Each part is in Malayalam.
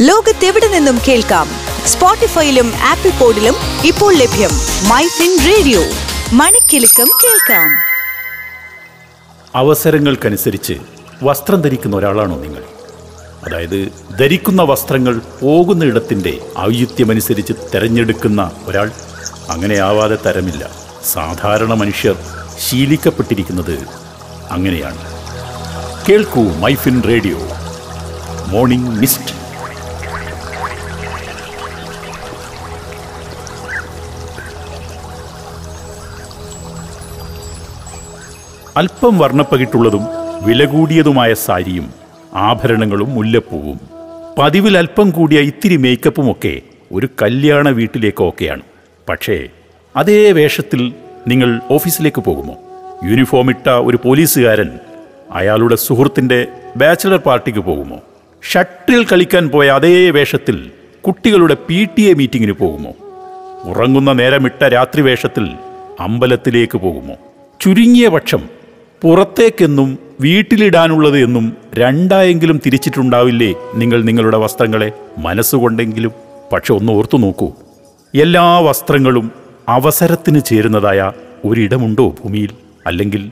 ലോകത്തെവിടെ നിന്നും കേൾക്കാം? സ്പോട്ടിഫൈയിലും ആപ്പിൾ പോഡിലും ഇപ്പോൾ ലഭ്യം മൈ ഫിൻ റേഡിയോ. മണിക്കെലക്കം കേൾക്കാം. അവസരങ്ങൾക്കനുസരിച്ച് വസ്ത്രം ധരിക്കുന്ന ഒരാളാണോ നിങ്ങൾ? അതായത് ധരിക്കുന്ന വസ്ത്രങ്ങൾ പോകുന്ന ഇടത്തിന്റെ ഔചിത്യമനുസരിച്ച് തിരഞ്ഞെടുക്കുന്ന ഒരാൾ അങ്ങനെ ആവാതെ തരമില്ല. സാധാരണ മനുഷ്യർ ശീലിക്കപ്പെട്ടിരിക്കുന്നത് അങ്ങനെയാണ്. കേൾക്കൂ മൈഫിൻ റേഡിയോ. Morning mist. അല്പം വർണപ്പകിട്ടുള്ളതും വില കൂടിയതുമായ സാരിയും ആഭരണങ്ങളും മുല്ലപ്പൂവും. പതിവിൽ അല്പം കൂടിയ ഇത്തിരി മേക്കപ്പും ഒക്കെ ഒരു കല്യാണ വീട്ടിലേക്കോ വീട്ടിലേക്കൊക്കെയാണ്. പക്ഷേ അതേ വേഷത്തിൽ നിങ്ങൾ ഓഫീസിലേക്ക് പോകുമോ? യൂണിഫോം ഇട്ട ഒരു പോലീസുകാരൻ അയാളുടെ സുഹൃത്തിന്റെ ബാച്ചിലർ പാർട്ടിക്ക് പോകുമോ? ഷട്ടിൽ കളിക്കാൻ പോയ അതേ വേഷത്തിൽ കുട്ടികളുടെ പി ടി എ മീറ്റിങ്ങിന് പോകുമോ? ഉറങ്ങുന്ന നേരമിട്ട രാത്രി വേഷത്തിൽ അമ്പലത്തിലേക്ക് പോകുമോ? ചുരുങ്ങിയ പക്ഷം പുറത്തേക്കെന്നും വീട്ടിലിടാനുള്ളത് എന്നും രണ്ടായെങ്കിലും തിരിച്ചിട്ടുണ്ടാവില്ലേ നിങ്ങൾ നിങ്ങളുടെ വസ്ത്രങ്ങളെ? മനസ്സുകൊണ്ടെങ്കിലും. പക്ഷെ ഒന്ന് ഓർത്തു നോക്കൂ. എല്ലാ വസ്ത്രങ്ങളും അവസരത്തിന് ചേരുന്നതായ ഒരിടമുണ്ടോ ഭൂമിയിൽ? അല്ലെങ്കിൽ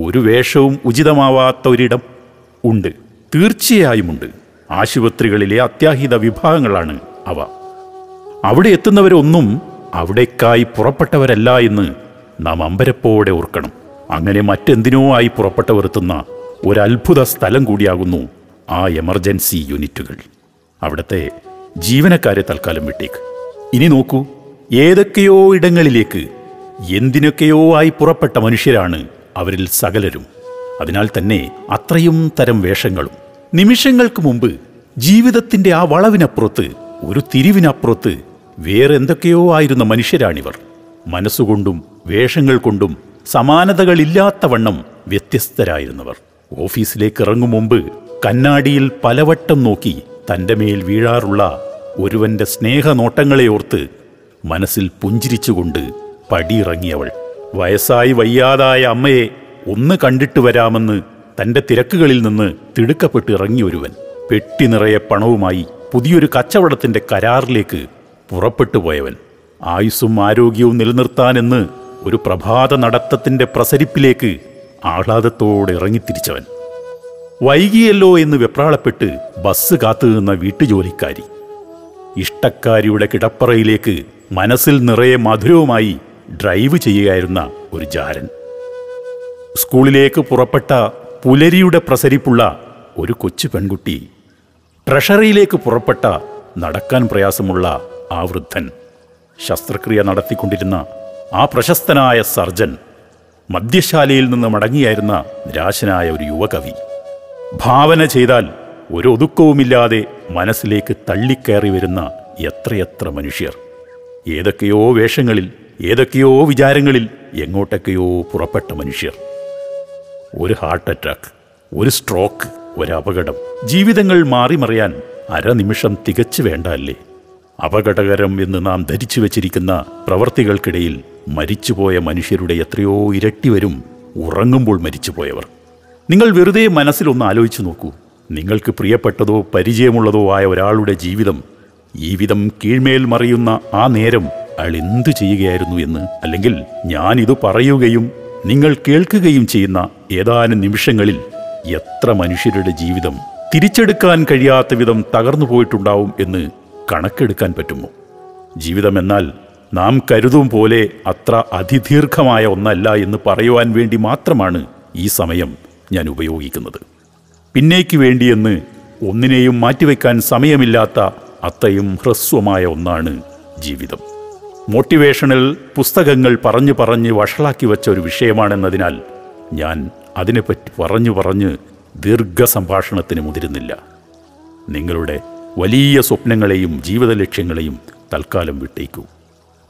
ഒരു വേഷവും ഉചിതമാവാത്ത ഒരിടം ഉണ്ട്. തീർച്ചയായുമുണ്ട് ആശുപത്രികളിലെ അത്യാഹിത വിഭാഗങ്ങളാണ് അവ. അവിടെ എത്തുന്നവരൊന്നും അവിടേക്കായി പുറപ്പെട്ടവരല്ല എന്ന് നാം അമ്പരപ്പോടെ ഓർക്കണം. അങ്ങനെ മറ്റെന്തിനോ ആയി പുറപ്പെട്ടവരുത്തുന്ന ഒരത്ഭുത സ്ഥലം കൂടിയാകുന്നു ആ എമർജൻസി യൂണിറ്റുകൾ. അവിടുത്തെ ജീവനക്കാരെ തൽക്കാലം വിട്ടേക്ക്. ഇനി നോക്കൂ ഏതൊക്കെയോ ഇടങ്ങളിലേക്ക് എന്തിനൊക്കെയോ ആയി പുറപ്പെട്ട മനുഷ്യരാണ് അവരിൽ സകലരും. അതിനാൽ തന്നെ അത്രയും തരം വേഷങ്ങളും. നിമിഷങ്ങൾക്ക് മുമ്പ് ജീവിതത്തിന്റെ ആ വളവിനപ്പുറത്ത് ഒരു തിരിവിനപ്പുറത്ത് വേറെന്തൊക്കെയോ ആയിരുന്ന മനുഷ്യരാണിവർ. മനസ്സുകൊണ്ടും വേഷങ്ങൾ കൊണ്ടും സമാനതകളില്ലാത്ത വണ്ണം വ്യത്യസ്തരായിരുന്നവർ. ഓഫീസിലേക്ക് ഇറങ്ങും മുമ്പ് കണ്ണാടിയിൽ പലവട്ടം നോക്കി തന്റെ മേൽ വീഴാറുള്ള ഒരുവന്റെ സ്നേഹനോട്ടങ്ങളെ ഓർത്ത് മനസ്സിൽ പുഞ്ചിരിച്ചുകൊണ്ട് പടിയിറങ്ങിയവൾ. വയസ്സായി വയ്യാതായ അമ്മയെ ഒന്ന് കണ്ടിട്ട് വരാമെന്ന് തന്റെ തിരക്കുകളിൽ നിന്ന് തിടുക്കപ്പെട്ട് ഇറങ്ങി ഒരുവൻ പെട്ടി നിറയെ പണവുമായി പുതിയൊരു കച്ചവടത്തിന്റെ കരാറിലേക്ക് പുറപ്പെട്ടു പോയവൻ. ആയുസ്സും ആരോഗ്യവും നിലനിർത്താനെന്ന് ഒരു പ്രഭാത നടത്തത്തിന്റെ പ്രസരിപ്പിലേക്ക് ആഹ്ലാദത്തോടെ ഇറങ്ങിത്തിരിച്ചവൻ. വൈകിയല്ലോ എന്ന് വെപ്രാളപ്പെട്ട് ബസ് കാത്തുനിന്ന വീട്ടുജോലിക്കാരി. ഇഷ്ടക്കാരിയുടെ കിടപ്പറയിലേക്ക് മനസ്സിൽ നിറയെ മധുരവുമായി ഡ്രൈവ് ചെയ്യുകയായിരുന്ന ഒരു ജാരൻ. സ്കൂളിലേക്ക് പുറപ്പെട്ട പുലരിയുടെ പ്രസരിപ്പുള്ള ഒരു കൊച്ചു പെൺകുട്ടി. ട്രഷറിയിലേക്ക് പുറപ്പെട്ട നടക്കാൻ പ്രയാസമുള്ള ആ വൃദ്ധൻ. ശസ്ത്രക്രിയ നടത്തിക്കൊണ്ടിരുന്ന ആ പ്രശസ്തനായ സർജൻ മദ്യശാലയിൽ നിന്ന് മടങ്ങിയായിരുന്ന നിരാശനായ ഒരു യുവകവി. ഭാവന ചെയ്താൽ ഒരു ഒതുക്കവുമില്ലാതെ മനസ്സിലേക്ക് തള്ളിക്കയറി വരുന്ന എത്രയെത്ര മനുഷ്യർ. ഏതൊക്കെയോ വേഷങ്ങളിൽ ഏതൊക്കെയോ വിചാരങ്ങളിൽ എങ്ങോട്ടൊക്കെയോ പുറപ്പെട്ട മനുഷ്യർ. ഒരു ഹാർട്ട് അറ്റാക്ക് ഒരു സ്ട്രോക്ക് ഒരപകടം ജീവിതങ്ങൾ മാറിമറിയാൻ അരനിമിഷം തികച്ചു വേണ്ട അല്ലേ അപകടകരം എന്ന് നാം ധരിച്ചു വച്ചിരിക്കുന്ന പ്രവർത്തികൾക്കിടയിൽ മരിച്ചുപോയ മനുഷ്യരുടെ എത്രയോ ഇരട്ടി വരും ഉറങ്ങുമ്പോൾ മരിച്ചുപോയവർ. നിങ്ങൾ വെറുതെ മനസ്സിലൊന്ന് ആലോചിച്ചു നോക്കൂ. നിങ്ങൾക്ക് പ്രിയപ്പെട്ടതോ പരിചയമുള്ളതോ ആയ ഒരാളുടെ ജീവിതം ഈ വിധം കീഴ്മേൽ മറിയുന്ന ആ നേരം അയാൾ എന്തു ചെയ്യുകയായിരുന്നു എന്ന് അല്ലെങ്കിൽ ഞാനിത് പറയുകയും നിങ്ങൾ കേൾക്കുകയും ചെയ്യുന്ന ഏതാനും നിമിഷങ്ങളിൽ എത്ര മനുഷ്യരുടെ ജീവിതം തിരിച്ചെടുക്കാൻ കഴിയാത്ത വിധം തകർന്നു പോയിട്ടുണ്ടാവും എന്ന് കണക്കെടുക്കാൻ പറ്റുമോ? ജീവിതമെന്നാൽ നാം കരുതും പോലെ അത്ര അതിദീർഘമായ ഒന്നല്ല എന്ന് പറയുവാൻ വേണ്ടി മാത്രമാണ് ഈ സമയം ഞാൻ ഉപയോഗിക്കുന്നത്. പിന്നേക്ക് വേണ്ടിയെന്ന് ഒന്നിനെയും മാറ്റിവെക്കാൻ സമയമില്ലാത്ത അത്രയും ഹ്രസ്വമായ ഒന്നാണ് ജീവിതം. മോട്ടിവേഷണൽ പുസ്തകങ്ങൾ പറഞ്ഞു പറഞ്ഞ് വഷളാക്കി വച്ച ഒരു വിഷയമാണെന്നതിനാൽ ഞാൻ അതിനെപ്പറ്റി പറഞ്ഞു പറഞ്ഞ് ദീർഘസംഭാഷണത്തിന് മുതിരുന്നില്ല. നിങ്ങളുടെ വലിയ സ്വപ്നങ്ങളെയും ജീവിത ലക്ഷ്യങ്ങളെയും തൽക്കാലം വിട്ടേക്കൂ.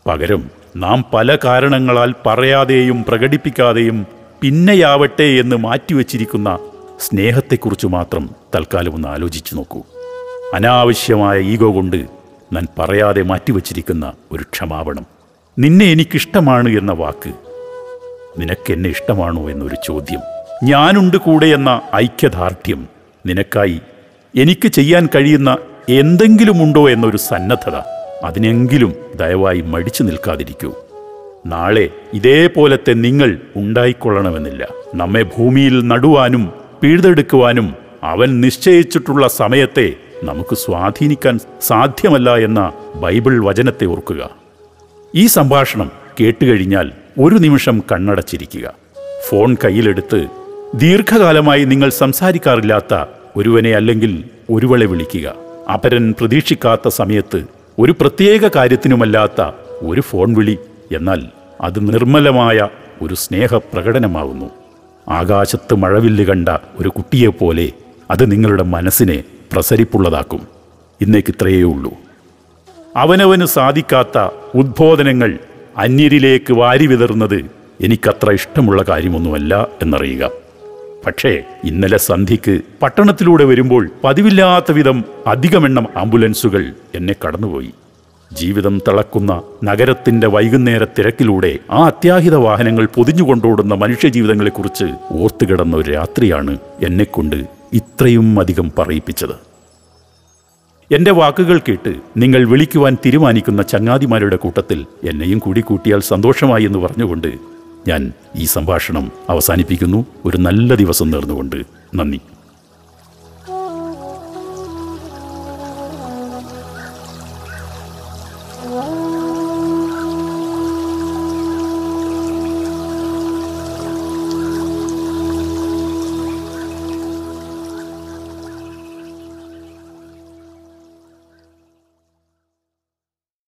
പകരം. നാം പല കാരണങ്ങളാൽ പറയാതെയും പ്രകടിപ്പിക്കാതെയും പിന്നെയാവട്ടെ എന്ന് മാറ്റിവെച്ചിരിക്കുന്ന സ്നേഹത്തെക്കുറിച്ച് മാത്രം തൽക്കാലം ഒന്ന് ആലോചിച്ചു നോക്കൂ. അനാവശ്യമായ ഈഗോ കൊണ്ട് ഞാൻ പറയാതെ മാറ്റിവെച്ചിരിക്കുന്ന ഒരു ക്ഷമാപണം. നിന്നെ എനിക്കിഷ്ടമാണ് എന്ന വാക്ക് നിനക്കെന്നെ ഇഷ്ടമാണോ എന്നൊരു ചോദ്യം. ഞാനുണ്ട് കൂടെ എന്ന ഐക്യദാർഢ്യം നിനക്കായി എനിക്ക് ചെയ്യാൻ കഴിയുന്ന എന്തെങ്കിലുമുണ്ടോ എന്നൊരു സന്നദ്ധത. അതിനെങ്കിലും ദയവായി മടിച്ചു നിൽക്കാതിരിക്കൂ. നാളെ ഇതേപോലത്തെ നിങ്ങൾ ഉണ്ടായിക്കൊള്ളണമെന്നില്ല. നമ്മെ ഭൂമിയിൽ നടുവാനും പിഴുതെടുക്കുവാനും അവൻ നിശ്ചയിച്ചിട്ടുള്ള സമയത്തെ നമുക്ക് സ്വാധീനിക്കാൻ സാധ്യമല്ല എന്ന ബൈബിൾ വചനത്തെ ഓർക്കുക. ഈ സംഭാഷണം കേട്ടുകഴിഞ്ഞാൽ ഒരു നിമിഷം കണ്ണടച്ചിരിക്കുക. ഫോൺ കയ്യിലെടുത്ത് ദീർഘകാലമായി നിങ്ങൾ സംസാരിക്കാറില്ലാത്ത ഒരുവനെ അല്ലെങ്കിൽ ഒരുവളെ വിളിക്കുക. അപരൻ പ്രതീക്ഷിക്കാത്ത സമയത്ത് ഒരു പ്രത്യേക കാര്യത്തിനുമല്ലാത്ത ഒരു ഫോൺ വിളി എന്നാൽ അത് നിർമ്മലമായ ഒരു സ്നേഹപ്രകടനമാവുന്നു. ആകാശത്ത് മഴവില്ല് കണ്ട ഒരു കുട്ടിയെപ്പോലെ അത് നിങ്ങളുടെ മനസ്സിനെ പ്രസരിപ്പുള്ളതാക്കും. ഇന്നേക്ക് ഇത്രയേ ഉള്ളൂ. അവനവന് സാധിക്കാത്ത ഉദ്ബോധനങ്ങൾ അന്യരിലേക്ക് വാരി വിതറുന്നത് എനിക്കത്ര ഇഷ്ടമുള്ള കാര്യമൊന്നുമല്ല എന്നറിയുക. പക്ഷേ ഇന്നലെ സന്ധ്യയ്ക്ക് പട്ടണത്തിലൂടെ വരുമ്പോൾ പതിവില്ലാത്ത വിധം അധികമെണ്ണം ആംബുലൻസുകൾ എന്നെ കടന്നുപോയി. ജീവിതം തിളക്കുന്ന നഗരത്തിന്റെ വൈകുന്നേര തിരക്കിലൂടെ ആ അത്യാഹിത വാഹനങ്ങൾ പൊതിഞ്ഞുകൊണ്ടോടുന്ന മനുഷ്യജീവിതങ്ങളെക്കുറിച്ച് ഓർത്തുകിടന്ന ഒരു രാത്രിയാണ് എന്നെക്കൊണ്ട് ഇത്രയും അധികം പറയിപ്പിച്ചത്. എന്റെ വാക്കുകൾ കേട്ട് നിങ്ങൾ വിളിക്കുവാൻ തീരുമാനിക്കുന്ന ചങ്ങാതിമാരുടെ കൂട്ടത്തിൽ എന്നെയും കൂടി കൂട്ടിയാൽ സന്തോഷമായി എന്ന് പറഞ്ഞുകൊണ്ട് ഞാൻ ഈ സംഭാഷണം അവസാനിപ്പിക്കുന്നു. ഒരു നല്ല ദിവസം നേർന്നുകൊണ്ട്. നന്ദി.